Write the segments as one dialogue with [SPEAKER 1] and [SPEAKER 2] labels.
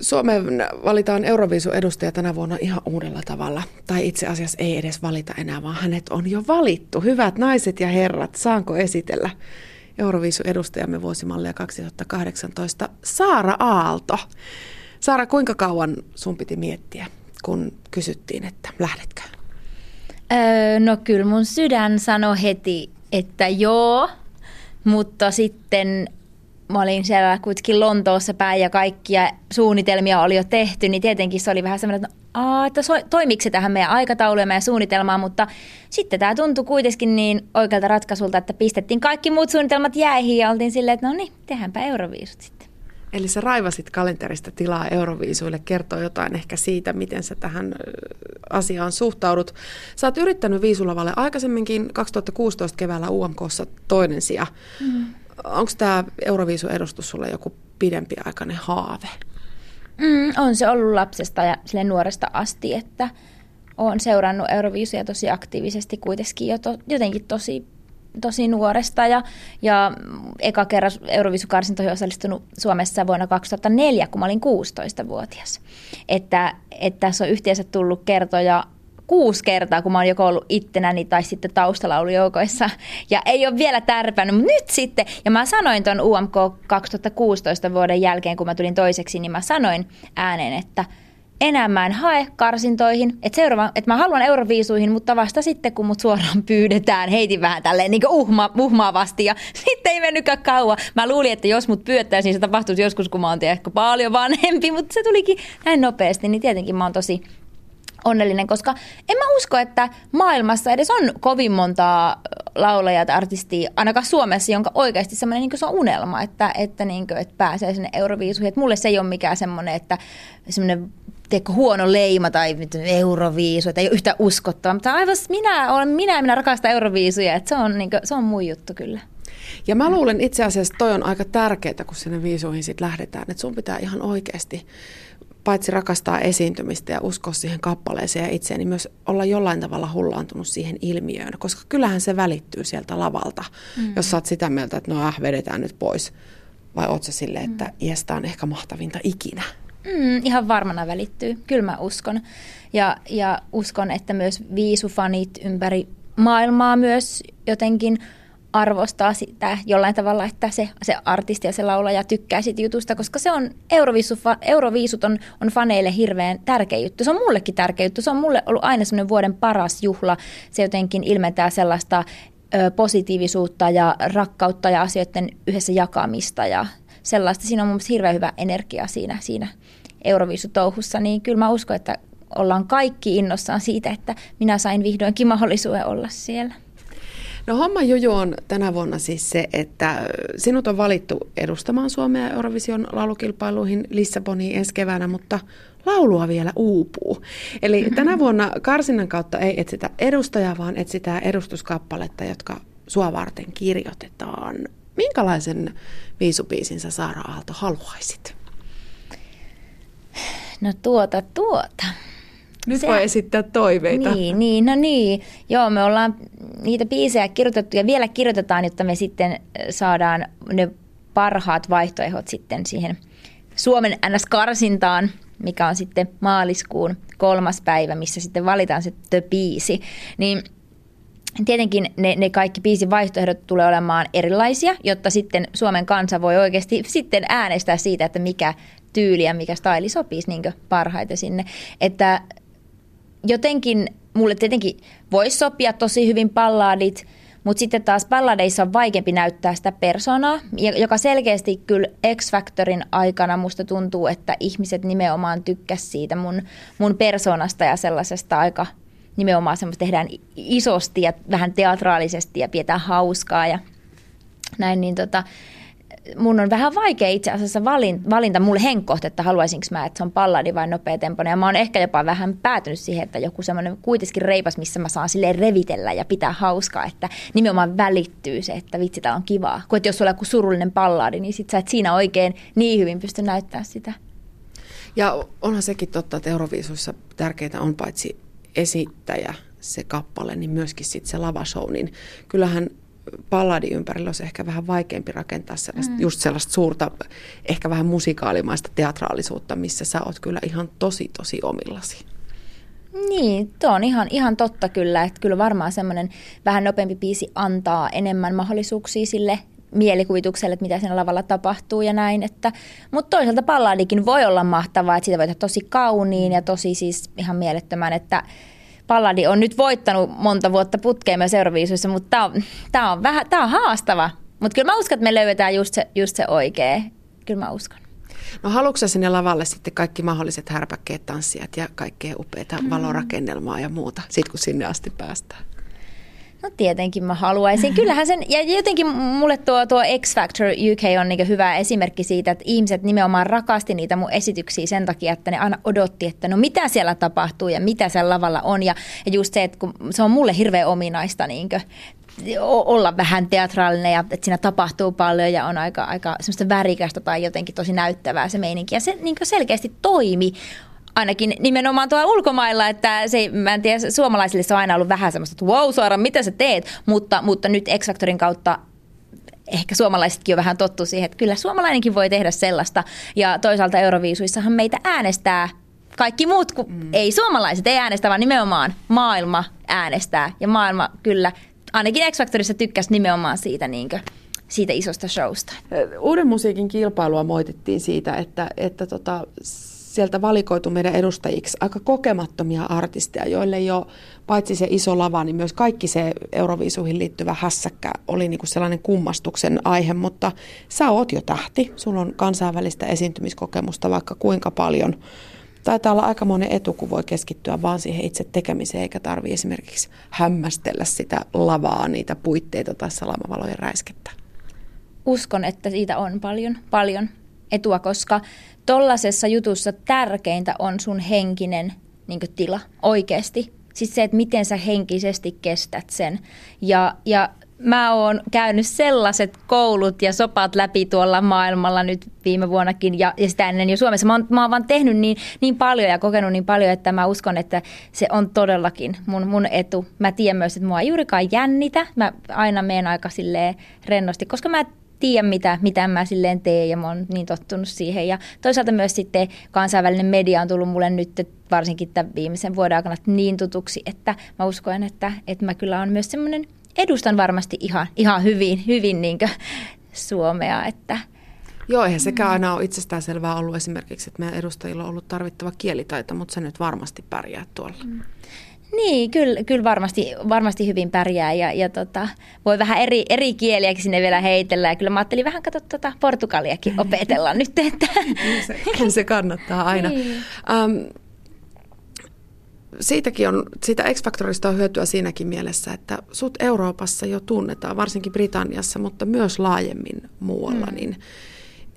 [SPEAKER 1] Suomeen valitaan Euroviisun edustaja tänä vuonna ihan uudella tavalla. Tai itse asiassa ei edes valita enää, vaan hänet on jo valittu. Hyvät naiset ja herrat, saanko esitellä Euroviisun edustajamme vuosimallia 2018, Saara Aalto. Saara, kuinka kauan sun piti miettiä, kun kysyttiin, että lähdetkö?
[SPEAKER 2] Öö, no kyllä mun sydän sanoi heti, että joo, mutta sitten mä olin siellä kuitenkin Lontoossa päin ja kaikkia suunnitelmia oli jo tehty, niin tietenkin se oli vähän semmoinen, että, Aa, että so, toimiko se tähän meidän aikatauluun ja meidän suunnitelmaan, mutta sitten tämä tuntui kuitenkin niin oikealta ratkaisulta, että pistettiin kaikki muut suunnitelmat jäihin ja oltiin silleen, että no niin, tehdäänpä Euroviisut sitten.
[SPEAKER 1] Eli sä raivasit kalenterista tilaa Euroviisuille, kertoo jotain ehkä siitä, miten sä tähän asiaan suhtaudut. Sä oot yrittänyt viisulavalle aikaisemminkin 2016 keväällä UMKssa toinen sija. Mm onko tämä Euroviisu-edustus sulle joku pidempiaikainen haave?
[SPEAKER 2] Mm, on se ollut lapsesta ja sille nuoresta asti, että olen seurannut Euroviisuja tosi aktiivisesti kuitenkin jo to, jotenkin tosi, tosi nuoresta. Ja, ja eka kerran Euroviisukarsintoihin osallistunut Suomessa vuonna 2004, kun mä olin 16-vuotias. Että, että tässä on yhteensä tullut kertoja kuusi kertaa, kun mä oon joko ollut ittenäni tai sitten taustalaulujoukoissa. Ja ei ole vielä tärpännyt, mutta nyt sitten. Ja mä sanoin ton UMK 2016 vuoden jälkeen, kun mä tulin toiseksi, niin mä sanoin ääneen, että enää mä en hae karsintoihin, että, seuraava, että mä haluan euroviisuihin, mutta vasta sitten, kun mut suoraan pyydetään, heitin vähän tälleen niin uhma, uhmaavasti ja sitten ei mennytkään kauan. Mä luulin, että jos mut pyydettäisiin, niin se tapahtuisi joskus, kun mä oon ehkä paljon vanhempi, mutta se tulikin näin nopeasti, niin tietenkin mä oon tosi onnellinen, koska en mä usko, että maailmassa edes on kovin montaa laulajaa tai artistia, ainakaan Suomessa, jonka oikeasti semmoinen niin se on unelma, että, että, niin kuin, että pääsee sinne Euroviisuihin. Että mulle se ei ole mikään semmoinen, että semmoinen teekö, huono leima tai Euroviisu, että ei ole yhtä uskottavaa. Mutta aivan minä olen, minä, minä rakastan Euroviisuja, että se on, niin kuin, se on mun juttu kyllä.
[SPEAKER 1] Ja mä luulen itse asiassa, toi on aika tärkeää, kun sinne viisuihin sitten lähdetään, että sun pitää ihan oikeasti paitsi rakastaa esiintymistä ja uskoa siihen kappaleeseen ja itseen, niin myös olla jollain tavalla hullaantunut siihen ilmiöön, koska kyllähän se välittyy sieltä lavalta, mm. jos sä oot sitä mieltä, että no äh, vedetään nyt pois. Vai oot sä silleen, että mm. iästä on ehkä mahtavinta ikinä?
[SPEAKER 2] Mm, ihan varmana välittyy, kyllä mä uskon. Ja, ja uskon, että myös viisufanit ympäri maailmaa myös jotenkin – arvostaa sitä jollain tavalla, että se, se artisti ja se laulaja tykkää siitä jutusta, koska se on, Euroviisu, Euroviisut on, on faneille hirveän tärkeä juttu. Se on mullekin tärkeä juttu. Se on mulle ollut aina semmoinen vuoden paras juhla. Se jotenkin ilmentää sellaista ö, positiivisuutta ja rakkautta ja asioiden yhdessä jakamista ja sellaista. Siinä on mun mielestä hirveän hyvä energia siinä, siinä Euroviisutouhussa, niin kyllä mä uskon, että ollaan kaikki innossaan siitä, että minä sain vihdoinkin mahdollisuuden olla siellä.
[SPEAKER 1] No homma juju on tänä vuonna siis se, että sinut on valittu edustamaan Suomea Eurovision laulukilpailuihin Lissaboniin ensi keväänä, mutta laulua vielä uupuu. Eli tänä vuonna karsinnan kautta ei etsitä edustajaa, vaan etsitään edustuskappaletta, jotka sua varten kirjoitetaan. Minkälaisen viisupiisin sä Saara Aalto haluaisit?
[SPEAKER 2] No tuota, tuota.
[SPEAKER 1] Nyt se, voi esittää toiveita.
[SPEAKER 2] Niin, niin, no niin. Joo, me ollaan niitä biisejä kirjoitettu ja vielä kirjoitetaan, jotta me sitten saadaan ne parhaat vaihtoehdot sitten siihen Suomen NS-karsintaan, mikä on sitten maaliskuun kolmas päivä, missä sitten valitaan se biisi. Niin Tietenkin ne, ne kaikki biisin vaihtoehdot tulee olemaan erilaisia, jotta sitten Suomen kansa voi oikeasti sitten äänestää siitä, että mikä tyyli ja mikä staili sopisi niin parhaiten sinne. Että jotenkin mulle tietenkin voisi sopia tosi hyvin palladit, mutta sitten taas balladeissa on vaikeampi näyttää sitä persoonaa, joka selkeästi kyllä X-Factorin aikana musta tuntuu, että ihmiset nimenomaan tykkäs siitä mun, mun persoonasta ja sellaisesta aika nimenomaan semmoista tehdään isosti ja vähän teatraalisesti ja pidetään hauskaa ja näin, niin tota, mun on vähän vaikea itse asiassa valinta, valinta mulle henkkohta, että haluaisinko mä, että se on palladi vai nopea tempoinen. Ja mä oon ehkä jopa vähän päätynyt siihen, että joku semmoinen kuitenkin reipas, missä mä saan silleen revitellä ja pitää hauskaa, että nimenomaan välittyy se, että vitsi, tää on kivaa. Kun jos sulla on joku surullinen palladi, niin sit sä et siinä oikein niin hyvin pysty näyttämään sitä.
[SPEAKER 1] Ja onhan sekin totta, että Euroviisuissa tärkeää on paitsi esittäjä, se kappale, niin myöskin sit se lavashow, niin kyllähän palladin ympärillä olisi ehkä vähän vaikeampi rakentaa sellaista, mm. just sellaista suurta, ehkä vähän musikaalimaista teatraalisuutta, missä sä oot kyllä ihan tosi, tosi omillasi.
[SPEAKER 2] Niin, tuo on ihan, ihan totta kyllä, että kyllä varmaan semmoinen vähän nopeampi biisi antaa enemmän mahdollisuuksia sille mielikuvitukselle, että mitä siinä lavalla tapahtuu ja näin. Että, mutta toisaalta palladikin voi olla mahtavaa, että siitä voi tehdä tosi kauniin ja tosi siis ihan mielettömän, että Palladi on nyt voittanut monta vuotta putkeen myös Euroviisuissa, mutta tämä on, tää on, vähän, tää on haastava. Mutta kyllä mä uskon, että me löydetään just se, just se oikea. Kyllä mä uskon.
[SPEAKER 1] No haluatko sinne lavalle sitten kaikki mahdolliset härpäkkeet, tanssijat ja kaikkea upeita mm. valorakennelmaa ja muuta, sit kun sinne asti päästään?
[SPEAKER 2] No tietenkin mä haluaisin. Kyllähän sen, ja jotenkin mulle tuo, tuo X Factor UK on niin hyvä esimerkki siitä, että ihmiset nimenomaan rakasti niitä mun esityksiä sen takia, että ne aina odotti, että no mitä siellä tapahtuu ja mitä siellä lavalla on. Ja, ja just se, että kun se on mulle hirveän ominaista niin olla vähän teatraalinen ja että siinä tapahtuu paljon ja on aika, aika semmoista värikästä tai jotenkin tosi näyttävää se meininki. Ja se niin selkeästi toimi ainakin nimenomaan tuolla ulkomailla, että se, mä en tiedä, suomalaisille se on aina ollut vähän semmoista, että wow Saara, mitä sä teet, mutta, mutta nyt X-Factorin kautta ehkä suomalaisetkin on vähän tottu siihen, että kyllä suomalainenkin voi tehdä sellaista. Ja toisaalta Euroviisuissahan meitä äänestää kaikki muut, kun mm. ei suomalaiset ei äänestä, vaan nimenomaan maailma äänestää. Ja maailma kyllä, ainakin X-Factorissa tykkäsi nimenomaan siitä niin kuin, siitä isosta showsta.
[SPEAKER 1] Uuden musiikin kilpailua moitettiin siitä, että, että tota, sieltä valikoitu meidän edustajiksi aika kokemattomia artisteja, joille jo paitsi se iso lava, niin myös kaikki se Euroviisuihin liittyvä hässäkkä oli niin kuin sellainen kummastuksen aihe, mutta sä oot jo tähti, sulla on kansainvälistä esiintymiskokemusta vaikka kuinka paljon. Taitaa olla aika monen etu, kun voi keskittyä vaan siihen itse tekemiseen, eikä tarvitse esimerkiksi hämmästellä sitä lavaa, niitä puitteita tai salamavalojen räiskettä.
[SPEAKER 2] Uskon, että siitä on paljon, paljon etua, koska tollaisessa jutussa tärkeintä on sun henkinen niin tila oikeasti. Siis se, että miten sä henkisesti kestät sen. Ja, ja mä oon käynyt sellaiset koulut ja sopat läpi tuolla maailmalla nyt viime vuonnakin ja, ja sitä ennen jo Suomessa. Mä oon, mä oon vaan tehnyt niin, niin paljon ja kokenut niin paljon, että mä uskon, että se on todellakin mun, mun etu. Mä tiedän myös, että mua ei juurikaan jännitä. Mä aina menen aika silleen rennosti, koska mä tiedä, mitä, mitä mä silleen teen ja mä oon niin tottunut siihen. Ja toisaalta myös sitten kansainvälinen media on tullut mulle nyt varsinkin tämän viimeisen vuoden aikana niin tutuksi, että mä uskon, että, että mä kyllä on myös semmoinen, edustan varmasti ihan, ihan hyvin, hyvin niin Suomea, että,
[SPEAKER 1] Joo, eihän sekään mm. aina ole itsestäänselvää ollut esimerkiksi, että meidän edustajilla on ollut tarvittava kielitaito, mutta se nyt varmasti pärjää tuolla.
[SPEAKER 2] Niin, kyllä, kyllä varmasti, varmasti hyvin pärjää ja, ja tota, voi vähän eri, eri kieliäkin sinne vielä heitellä. Ja kyllä mä ajattelin vähän katsoa tota portugaliakin opetella nyt. Että.
[SPEAKER 1] Niin se, se kannattaa aina. Niin. Um, siitäkin on, siitä X-Factorista on hyötyä siinäkin mielessä, että sut Euroopassa jo tunnetaan, varsinkin Britanniassa, mutta myös laajemmin muualla, mm. niin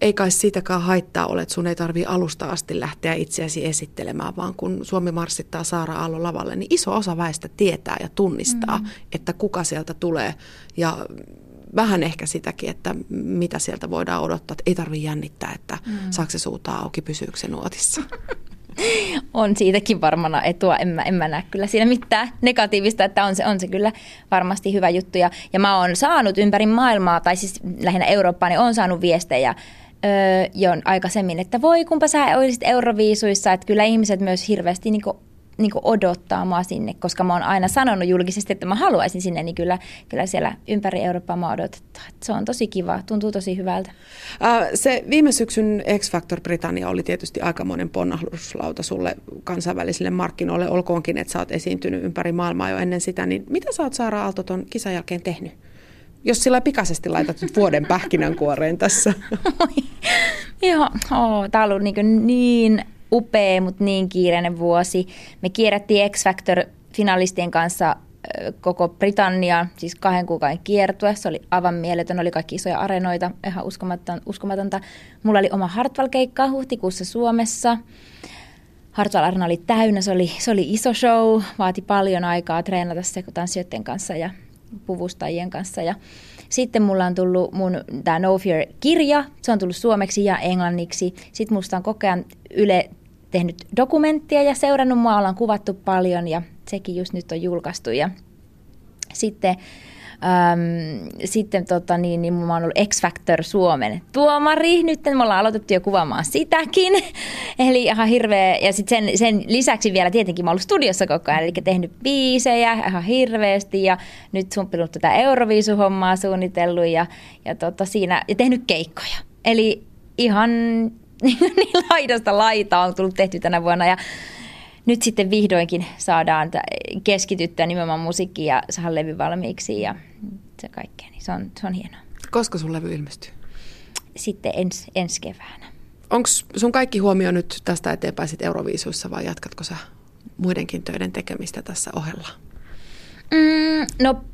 [SPEAKER 1] ei kai siitäkään haittaa ole, että sun ei tarvi alusta asti lähteä itseäsi esittelemään, vaan kun Suomi marssittaa Saara Aallon lavalle, niin iso osa väestä tietää ja tunnistaa, mm. että kuka sieltä tulee ja vähän ehkä sitäkin, että mitä sieltä voidaan odottaa, että ei tarvitse jännittää, että mm. saako se suuta auki, pysyykö se nuotissa.
[SPEAKER 2] on siitäkin varmana etua. En mä, en mä näe kyllä siinä mitään negatiivista, että on se, on se kyllä varmasti hyvä juttu. Ja, ja mä oon saanut ympäri maailmaa, tai siis lähinnä Eurooppaa, niin oon saanut viestejä öö, jo aikaisemmin, että voi kumpa sä olisit Euroviisuissa, että kyllä ihmiset myös hirveästi niin kuin, niin kuin odottaa mua sinne, koska mä oon aina sanonut julkisesti, että mä haluaisin sinne, niin kyllä, kyllä siellä ympäri Eurooppaa mä odotetaan. Se on tosi kiva, tuntuu tosi hyvältä.
[SPEAKER 1] Äh, se viime syksyn X Factor Britannia oli tietysti aikamoinen ponnahduslauta sulle kansainvälisille markkinoille, olkoonkin, että sä oot esiintynyt ympäri maailmaa jo ennen sitä, niin mitä sä oot Saara Aalto ton kisan jälkeen tehnyt? Jos sillä pikaisesti laitat nyt vuoden pähkinänkuoreen tässä.
[SPEAKER 2] Joo, oh, tämä on ollut niin, niin upea, mutta niin kiireinen vuosi. Me kierrättiin X-Factor-finalistien kanssa koko Britannia, siis kahden kuukauden kiertue. Se oli aivan mieletön, oli kaikki isoja areenoita, ihan uskomatonta. Mulla oli oma Hartwell-keikka huhtikuussa Suomessa. Hartwell Arena oli täynnä, se oli, se oli iso show, vaati paljon aikaa treenata se tanssijoiden kanssa ja puvustajien kanssa. Ja sitten mulla on tullut mun tämä No Fear-kirja, se on tullut suomeksi ja englanniksi. Sitten musta on koko ajan Yle tehnyt dokumenttia ja seurannut mua, ollaan kuvattu paljon ja sekin just nyt on julkaistu. Ja sitten Öm, sitten tota, niin, niin mä oon ollut X Factor Suomen tuomari. Nyt me ollaan aloitettu jo kuvaamaan sitäkin. Eli ihan hirveä. Ja sitten sen, sen lisäksi vielä tietenkin mä oon ollut studiossa koko ajan. Eli tehnyt biisejä ihan hirveästi ja nyt sumppinut tätä Euroviisuhommaa suunnitellut ja, ja, tota, siinä, ja tehnyt keikkoja. Eli ihan niin laidasta laitaa on tullut tehty tänä vuonna ja nyt sitten vihdoinkin saadaan keskityttyä nimenomaan musiikkiin ja saada levy valmiiksi ja se kaikkea, niin se on, se on hienoa.
[SPEAKER 1] Koska sun levy ilmestyy?
[SPEAKER 2] Sitten ens, ensi keväänä.
[SPEAKER 1] Onko sun kaikki huomio nyt tästä eteenpäin sit Euroviisuissa vai jatkatko sä muidenkin töiden tekemistä tässä ohella?
[SPEAKER 2] Mm, no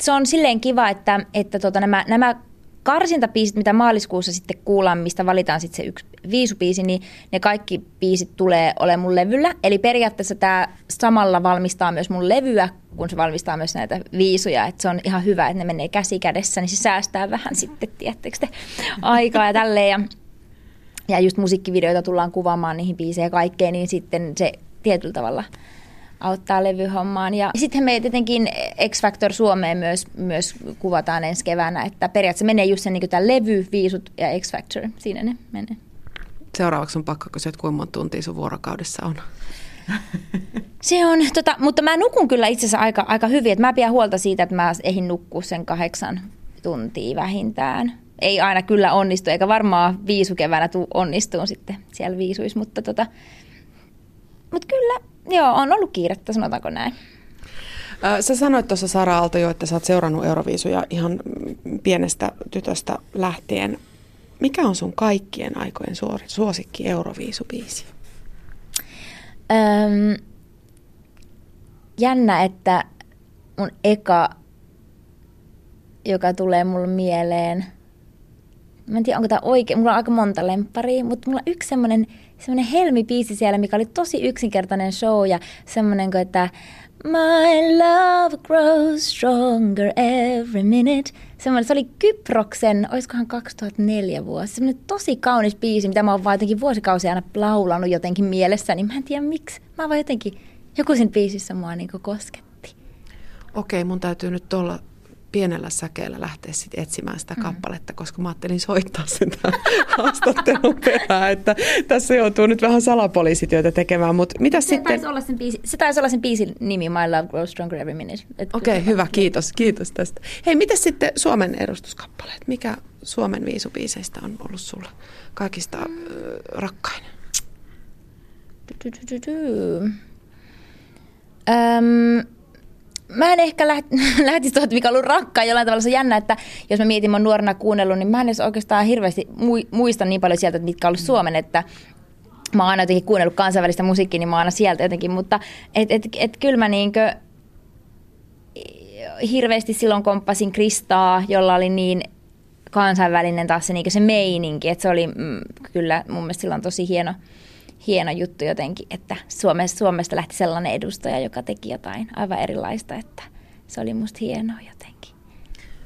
[SPEAKER 2] se on silleen kiva, että, että tota, nämä, nämä karsintapiisit, mitä maaliskuussa sitten kuullaan, mistä valitaan sitten se yksi viisupiisi, niin ne kaikki biisit tulee olemaan mun levyllä. Eli periaatteessa tämä samalla valmistaa myös mun levyä, kun se valmistaa myös näitä viisuja. Että se on ihan hyvä, että ne menee käsi kädessä, niin se säästää vähän sitten, tiettekö te, aikaa ja tälleen. Ja, ja just musiikkivideoita tullaan kuvaamaan niihin biiseihin ja kaikkeen, niin sitten se tietyllä tavalla – auttaa levyhommaan. Ja sitten me tietenkin X Factor Suomeen myös, myös kuvataan ensi keväänä, että periaatteessa menee just se niin tämä levy, viisut ja X Factor, siinä ne menee.
[SPEAKER 1] Seuraavaksi on pakko kysyä, että kuinka monta tuntia sun vuorokaudessa on?
[SPEAKER 2] Se on, tota, mutta mä nukun kyllä itse asiassa aika, aika hyvin, että mä pidän huolta siitä, että mä ehin nukkua sen kahdeksan tuntia vähintään. Ei aina kyllä onnistu, eikä varmaan viisukevänä tuu onnistuun sitten siellä viisuissa, mutta, tota, mutta kyllä Joo, on ollut kiirettä, sanotaanko näin.
[SPEAKER 1] Sä sanoit tuossa Sara Aalto jo, että sä oot seurannut Euroviisuja ihan pienestä tytöstä lähtien. Mikä on sun kaikkien aikojen suosikki Euroviisubiisi? Öm,
[SPEAKER 2] jännä, että mun eka, joka tulee mulle mieleen, mä en tiedä onko tämä oikein, mulla on aika monta lempparia, mutta mulla on yksi semmoinen semmoinen helmipiisi siellä, mikä oli tosi yksinkertainen show ja semmoinen kuin, että My love grows stronger every minute. Semmoinen, se oli Kyproksen, olisikohan 2004 vuosi. Semmoinen tosi kaunis biisi, mitä mä oon vaan jotenkin vuosikausia aina laulanut jotenkin mielessä, niin mä en tiedä miksi. Mä vaan jotenkin, joku siinä biisissä mua niin kosketti.
[SPEAKER 1] Okei, mun täytyy nyt olla pienellä säkeellä lähteä sit etsimään sitä mm. kappaletta, koska mä ajattelin soittaa sen haastattelun perään, että tässä joutuu nyt vähän salapoliisityötä tekemään, mutta mitä se sitten...
[SPEAKER 2] Taisi olla sen biisi, se taisi olla sen biisin nimi, My Love Grows Stronger Every Minute.
[SPEAKER 1] Okei, okay, hyvä, kiitos, kiitos tästä. Hei, mitä sitten Suomen edustuskappaleet? Mikä Suomen viisubiiseistä on ollut sulla kaikista mm. äh, rakkain?
[SPEAKER 2] Um, mä en ehkä läht, lähtisi tuolta, mikä on ollut rakkaa jollain tavalla. Se on jännä, että jos mä mietin, mä nuorena kuunnellut, niin mä en edes oikeastaan hirveästi muista niin paljon sieltä, mitkä on ollut Suomen, että mä oon aina jotenkin kuunnellut kansainvälistä musiikkia, niin mä oon aina sieltä jotenkin, mutta et, et, et, kyllä mä niinkö hirveästi silloin komppasin Kristaa, jolla oli niin kansainvälinen taas se, niin se meininki, että se oli mm, kyllä mun mielestä silloin tosi hieno, hieno juttu jotenkin, että Suomesta, Suomesta lähti sellainen edustaja, joka teki jotain aivan erilaista, että se oli musta hienoa jotenkin.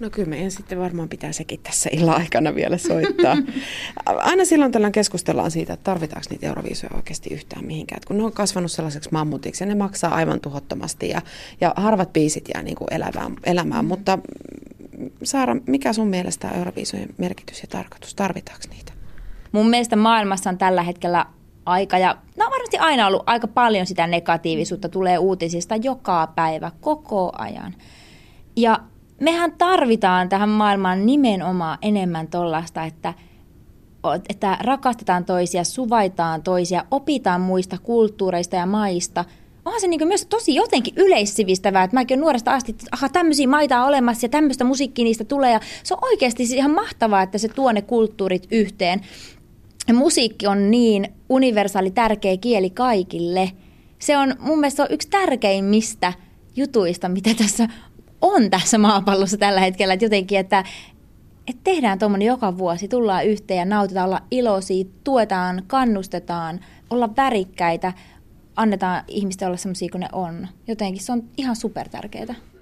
[SPEAKER 1] No kyllä meidän sitten varmaan pitää sekin tässä illan aikana vielä soittaa. Aina silloin tällöin keskustellaan siitä, että tarvitaanko niitä euroviisuja oikeasti yhtään mihinkään. Et kun ne on kasvanut sellaiseksi mammutiksi ja ne maksaa aivan tuhottomasti ja, ja harvat biisit jää niin kuin elämään, elämään. Mm. Mutta Saara, mikä sun mielestä euroviisujen merkitys ja tarkoitus? Tarvitaanko niitä?
[SPEAKER 2] Mun mielestä maailmassa on tällä hetkellä aika. Ja no varmasti aina ollut aika paljon sitä negatiivisuutta, tulee uutisista joka päivä, koko ajan. Ja mehän tarvitaan tähän maailmaan nimenomaan enemmän tuollaista, että, että rakastetaan toisia, suvaitaan toisia, opitaan muista kulttuureista ja maista. Onhan se niin myös tosi jotenkin yleissivistävää, että mäkin nuoresta asti, että aha, tämmöisiä maita on olemassa ja tämmöistä musiikkia niistä tulee. Ja se on oikeasti siis ihan mahtavaa, että se tuo ne kulttuurit yhteen musiikki on niin universaali tärkeä kieli kaikille. Se on mun mielestä on yksi tärkeimmistä jutuista, mitä tässä on tässä maapallossa tällä hetkellä. Että jotenkin, että, että tehdään tuommoinen joka vuosi, tullaan yhteen ja nautitaan, olla iloisia, tuetaan, kannustetaan, olla värikkäitä, annetaan ihmisten olla sellaisia kuin ne on. Jotenkin se on ihan super tärkeää.